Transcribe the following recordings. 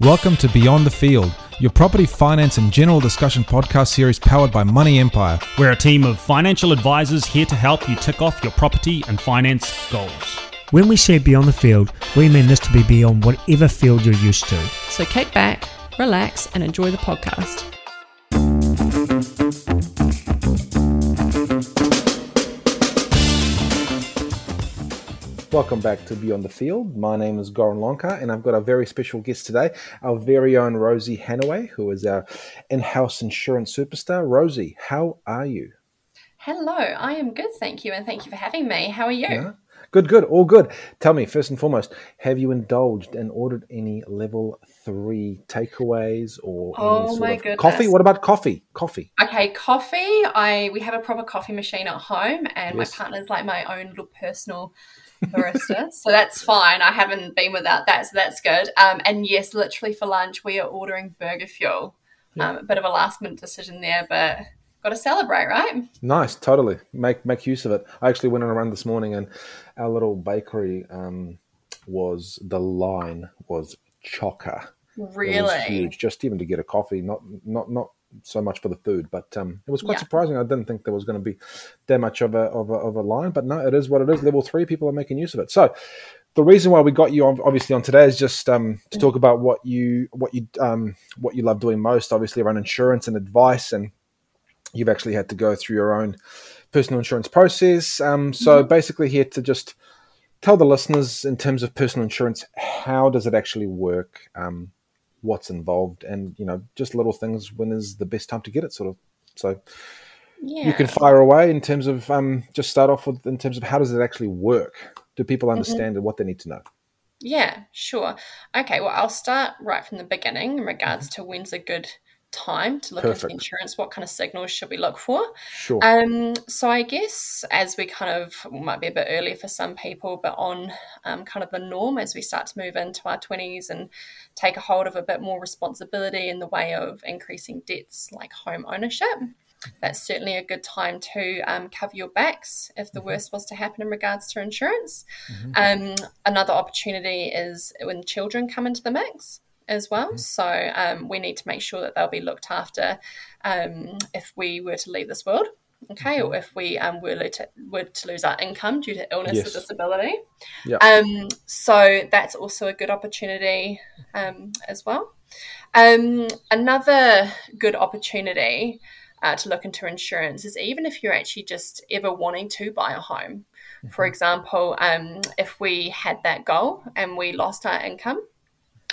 Welcome to Beyond the Field, your property finance and general discussion podcast series powered by Money Empire. We're a team of financial advisors here to help you tick off your property and finance goals. When we say beyond the field, we mean this to be beyond whatever field you're used to. So kick back, relax, and enjoy the podcast. Welcome back to Beyond the Field. My name is Goran Lonka, and I've got a very special guest today, our very own Rosie Hanaway, who is our in house insurance superstar. Rosie, how are you? Hello, I am good, thank you, and thank you for having me. How are you? Yeah. Good, good, all good. Tell me, first and foremost, have you indulged and ordered any level three takeaways or Oh my of goodness. coffee? What about coffee? Coffee. Okay, coffee. I we have a proper coffee machine at home, and Yes. my partner's like my own little personal barista, so that's fine. I haven't been without that, so that's good. Um, and yes, literally for lunch we are ordering Burger Fuel. Um, a bit of a last minute decision there, but got to celebrate, right? Nice, totally. Make make use of it. I actually went on a run this morning, and our little bakery um, was the line was chocker. It was Really. huge. Just even to get a coffee, not not not so much for the food, but um, it was quite Yeah. surprising. I didn't think there was going to be that much of a, of a of a line, but no, it is what it is. Level three, people are making use of it. So. The reason why we got you on, obviously on today is just um, to talk about what you what you um, what you love doing most, obviously around insurance and advice, and you've actually had to go through your own personal insurance process. Um, so basically, here to just tell the listeners in terms of personal insurance, how does it actually work? Um, what's involved, and you know, just little things. When is the best time to get it? Sort of. So Yeah. you can fire away in terms of um, just start off with in terms of how does it actually work? Do people understand and what they need to know? Yeah, sure. Okay, well, I'll start right from the beginning in regards to when's a good time to look Perfect. into insurance. What kind of signals should we look for? Sure. Um, so I guess as we kind of might be a bit early for some people, but on um, kind of the norm as we start to move into our twenties and take a hold of a bit more responsibility in the way of increasing debts like home ownership. That's certainly a good time to um, cover your backs if the worst was to happen in regards to insurance. Um, another opportunity is when children come into the mix as well. So um, we need to make sure that they'll be looked after um, if we were to leave this world. Okay, or if we um, were, to, were to lose our income due to illness Yes. or disability. Yeah. Um, so that's also a good opportunity um, as well. Um, another good opportunity uh, to look into insurance is even if you're actually just ever wanting to buy a home. For example, um, if we had that goal and we lost our income,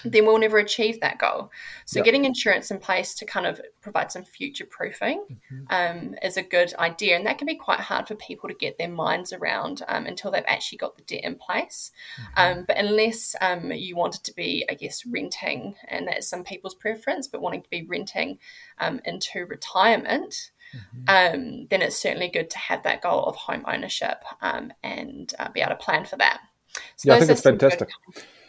then we'll never achieve that goal. So, Yep. getting insurance in place to kind of provide some future proofing um, is a good idea. And that can be quite hard for people to get their minds around um, until they've actually got the debt in place. Um, but unless um, you want it to be, I guess, renting, and that is some people's preference, but wanting to be renting um, into retirement. Um, then it's certainly good to have that goal of home ownership um, and uh, be able to plan for that. So yeah, I think it's some good- fantastic.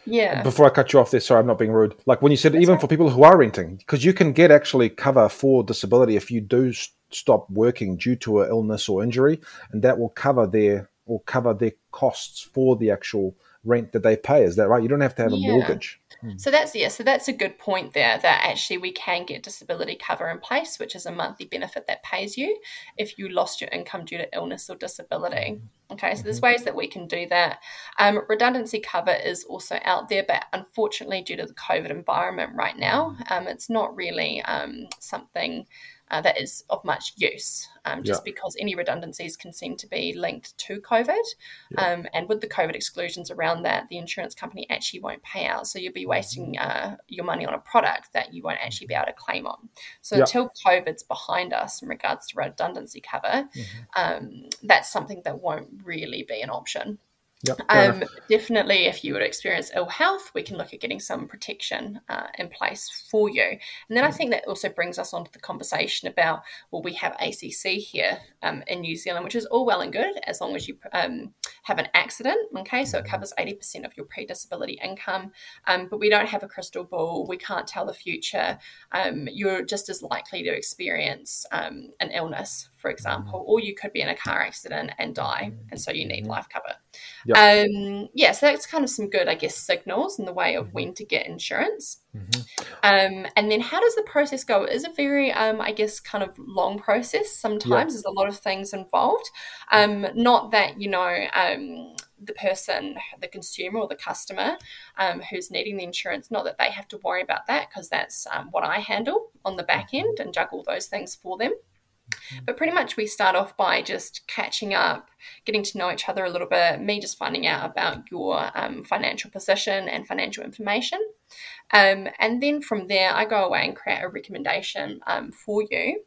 Yeah. Before I cut you off there, sorry, I'm not being rude. Like when you said, even for people who are renting, because you can get actually cover for disability if you do s- stop working due to an illness or injury, and that will cover their will cover their costs for the actual rent that they pay. Is that right? You don't have to have a mortgage. So that's yeah, so that's a good point there that actually we can get disability cover in place, which is a monthly benefit that pays you if you lost your income due to illness or disability. Okay, so there's ways that we can do that. Um, redundancy cover is also out there, but unfortunately, due to the COVID environment right now, um, it's not really um, something uh, that is of much use, um, just Yeah. because any redundancies can seem to be linked to COVID. Um, and with the COVID exclusions around that, the insurance company actually won't pay out. So you'll be wasting uh, your money on a product that you won't actually be able to claim on. So Yeah. until COVID's behind us in regards to redundancy cover, um, that's something that won't really be an option. Yep. Um, definitely, if you were to experience ill health, we can look at getting some protection uh, in place for you. And then I think that also brings us onto the conversation about well, we have ACC here um, in New Zealand, which is all well and good as long as you um, have an accident. Okay, so it covers 80% of your pre disability income, um, but we don't have a crystal ball. We can't tell the future. Um, you're just as likely to experience um, an illness, for example, or you could be in a car accident and die, and so you need life cover. Um, yeah, so that's kind of some good, I guess, signals in the way of when to get insurance. Mm-hmm. Um, and then how does the process go? It is a very, um, I guess, kind of long process. Sometimes yeah. there's a lot of things involved. Um, not that, you know, um, the person, the consumer or the customer um, who's needing the insurance, not that they have to worry about that because that's um, what I handle on the back mm-hmm. end and juggle those things for them. Mm-hmm. But pretty much we start off by just catching up, getting to know each other a little bit, me just finding out about your um, financial position and financial information. Um, and then from there, I go away and create a recommendation um, for you.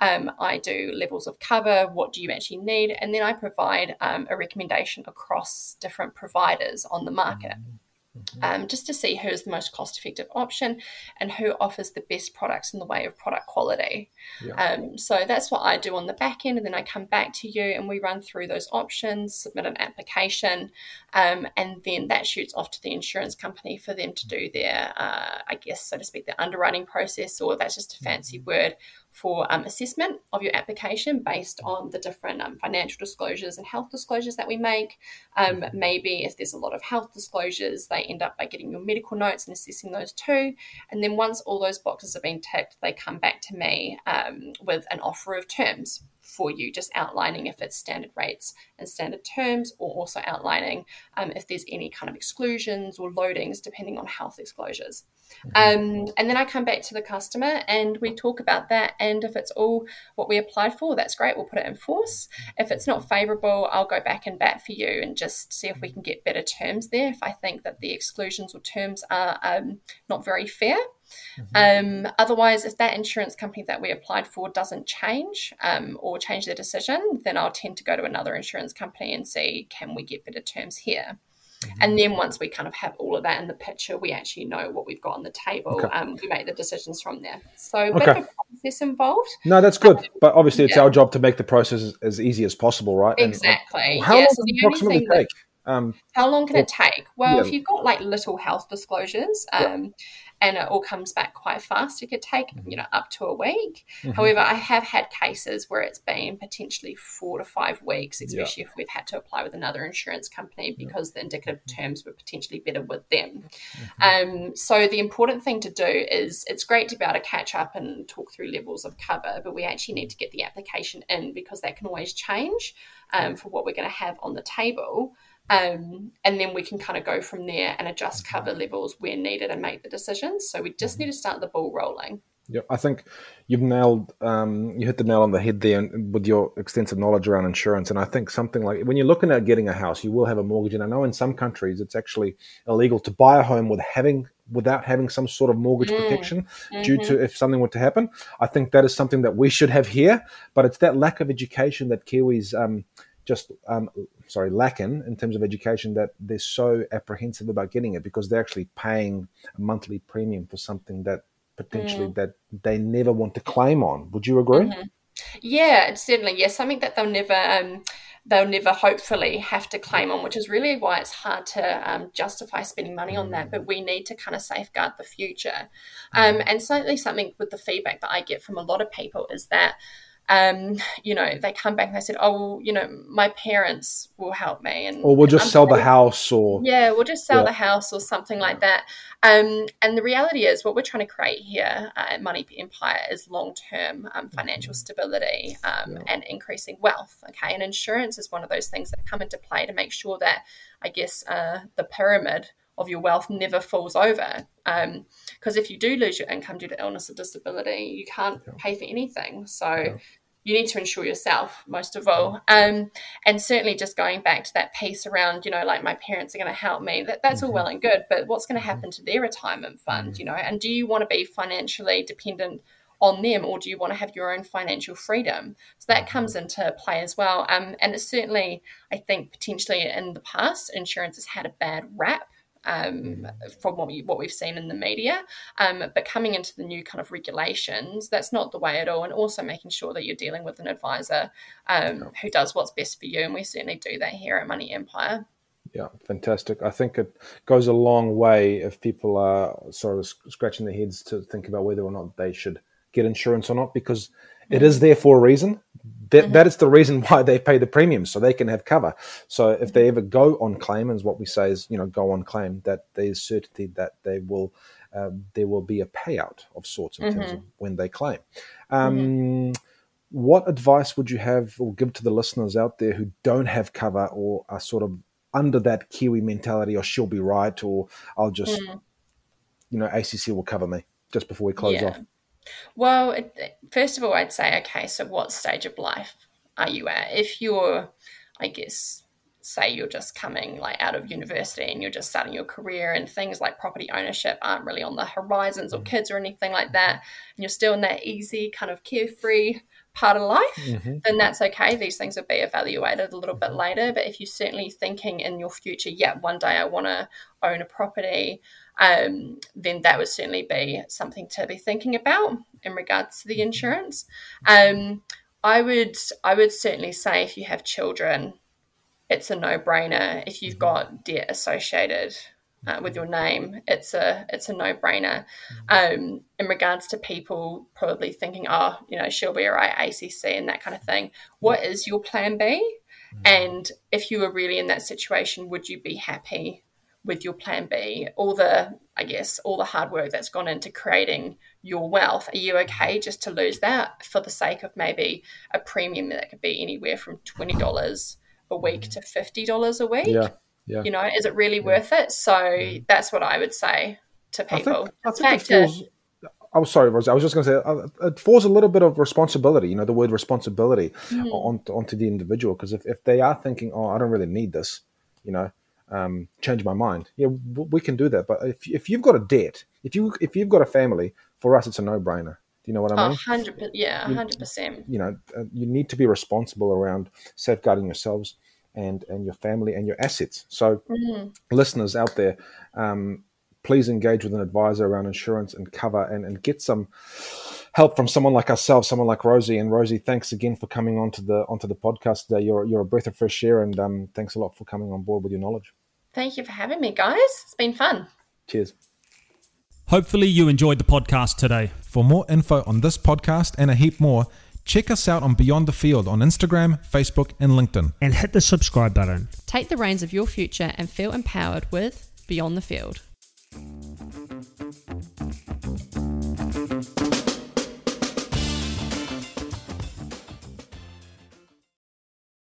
Um, I do levels of cover, what do you actually need, and then I provide um, a recommendation across different providers on the market. Mm-hmm mm-hmm. um, just to see who is the most cost effective option and who offers the best products in the way of product quality. Yeah. Um, so that's what I do on the back end. And then I come back to you and we run through those options, submit an application, um, and then that shoots off to the insurance company for them to do their, uh, I guess, so to speak, the underwriting process, or that's just a fancy mm-hmm. word for um, assessment of your application based on the different um, financial disclosures and health disclosures that we make. Um, mm-hmm. maybe if there's a lot of health disclosures, they end up by getting your medical notes and assessing those too. And then once all those boxes have been ticked, they come back to me um, with an offer of terms for you, just outlining if it's standard rates and standard terms, or also outlining um, if there's any kind of exclusions or loadings depending on health disclosures. Mm-hmm. Um, and then I come back to the customer and we talk about that. And if it's all what we applied for, that's great. We'll put it in force. If it's not favourable, I'll go back and bat for you and just see if we can get better terms there. If I think that the exclusions or terms are um, not very fair. Mm-hmm. Um, otherwise, if that insurance company that we applied for doesn't change um, or change their decision, then I'll tend to go to another insurance company and see can we get better terms here. Mm-hmm. And then once we kind of have all of that in the picture, we actually know what we've got on the table. Okay. Um, we make the decisions from there. So a okay. process involved. No, that's good. Um, but obviously, it's yeah. our job to make the process as, as, easy as possible, right? Exactly. And, uh, how yeah, long so approximately take? That, um, how long can it take? Well, yeah. if you've got like little health disclosures, um, and it all comes back quite fast. It could take, you know, up to a week. Mm-hmm. However, I have had cases where it's been potentially four to five weeks, especially yeah. if we've had to apply with another insurance company because yeah. the indicative terms were potentially better with them. Mm-hmm. Um, so the important thing to do is it's great to be able to catch up and talk through levels of cover, but we actually need to get the application in because that can always change um, for what we're going to have on the table. Um, and then we can kind of go from there and adjust cover levels where needed and make the decisions. So we just mm-hmm. need to start the ball rolling. Yeah, I think you've nailed, um, you hit the nail on the head there with your extensive knowledge around insurance. And I think something like when you're looking at getting a house, you will have a mortgage. And I know in some countries it's actually illegal to buy a home with having without having some sort of mortgage mm. protection mm-hmm. due to if something were to happen. I think that is something that we should have here, but it's that lack of education that Kiwis um, just um, sorry lacking in terms of education that they're so apprehensive about getting it because they're actually paying a monthly premium for something that potentially mm. that they never want to claim on. Would you agree? Mm-hmm. Yeah, certainly. Yeah, something that they'll never um, they'll never hopefully have to claim on, which is really why it's hard to um, justify spending money on that. But we need to kind of safeguard the future. Um, mm. and certainly something with the feedback that I get from a lot of people is that um, you know, they come back and they said, "Oh, well, you know, my parents will help me," and or we'll just sell the house, or yeah, we'll just sell yeah. the house or something like that. Um, and the reality is, what we're trying to create here at Money Empire is long-term um, financial mm-hmm. stability um, yeah. and increasing wealth. Okay, and insurance is one of those things that come into play to make sure that, I guess, uh, the pyramid of your wealth never falls over. Because um, if you do lose your income due to illness or disability, you can't yeah. pay for anything. So yeah. you need to insure yourself most of all. Um, and certainly just going back to that piece around, you know, like my parents are going to help me, that, that's mm-hmm. all well and good, but what's going to mm-hmm. happen to their retirement fund, mm-hmm. you know? And do you want to be financially dependent on them or do you want to have your own financial freedom so that mm-hmm. comes into play as well um, and it's certainly i think potentially in the past insurance has had a bad rap um, from what, we, what we've seen in the media. Um, but coming into the new kind of regulations, that's not the way at all. And also making sure that you're dealing with an advisor um, who does what's best for you. And we certainly do that here at Money Empire. Yeah, fantastic. I think it goes a long way if people are sort of scratching their heads to think about whether or not they should get insurance or not, because it is there for a reason. That, mm-hmm. that is the reason why they pay the premiums, so they can have cover. So if they ever go on claim, and what we say is, you know, go on claim, that there's certainty that they will uh, there will be a payout of sorts in terms of when they claim. Um, What advice would you have or give to the listeners out there who don't have cover or are sort of under that Kiwi mentality, or she'll be right, or I'll just, you know, ACC will cover me just before we close Yeah. off? Well, first of all, I'd say, okay, so what stage of life are you at? If you're, I guess, say you're just coming like out of university and you're just starting your career and things like property ownership aren't really on the horizons or mm. kids or anything like that, and you're still in that easy kind of carefree part of life, then that's okay. These things will be evaluated a little bit later. But if you're certainly thinking in your future, yeah, one day I want to own a property, um, then that would certainly be something to be thinking about in regards to the insurance. Um, I would I would certainly say if you have children, it's a no brainer. If you've got debt associated uh, with your name, it's a it's a no brainer. Um, in regards to people probably thinking, oh, you know, she'll be all right, ACC and that kind of thing. What is your plan B? And if you were really in that situation, would you be happy with your plan B? All the, I guess, all the hard work that's gone into creating your wealth. Are you okay just to lose that for the sake of maybe a premium that could be anywhere from twenty dollars a week to fifty dollars a week? Yeah, yeah. You know, is it really worth it? So that's what I would say to I people. think, I think it to- falls. I'm sorry, Rosie. I was just going to say uh, it falls a little bit of responsibility. You know, the word responsibility Hmm. on, onto the individual because if, if they are thinking, "Oh, I don't really need this," you know, um, change my mind. Yeah, w- we can do that. But if if you've got a debt, if you if you've got a family, for us, it's a no brainer. Do you know what I Oh, mean? 100 yeah, hundred percent. you know, uh, you need to be responsible around safeguarding yourselves and and your family and your assets. So, listeners out there, um, please engage with an advisor around insurance and cover, and, and get some help from someone like ourselves, someone like Rosie. And Rosie, thanks again for coming onto the onto the podcast today. You're you're a breath of fresh air, and um, thanks a lot for coming on board with your knowledge. Thank you for having me, guys. It's been fun. Cheers. Hopefully, you enjoyed the podcast today. For more info on this podcast and a heap more, check us out on Beyond the Field on Instagram, Facebook, and LinkedIn. And hit the subscribe button. Take the reins of your future and feel empowered with Beyond the Field.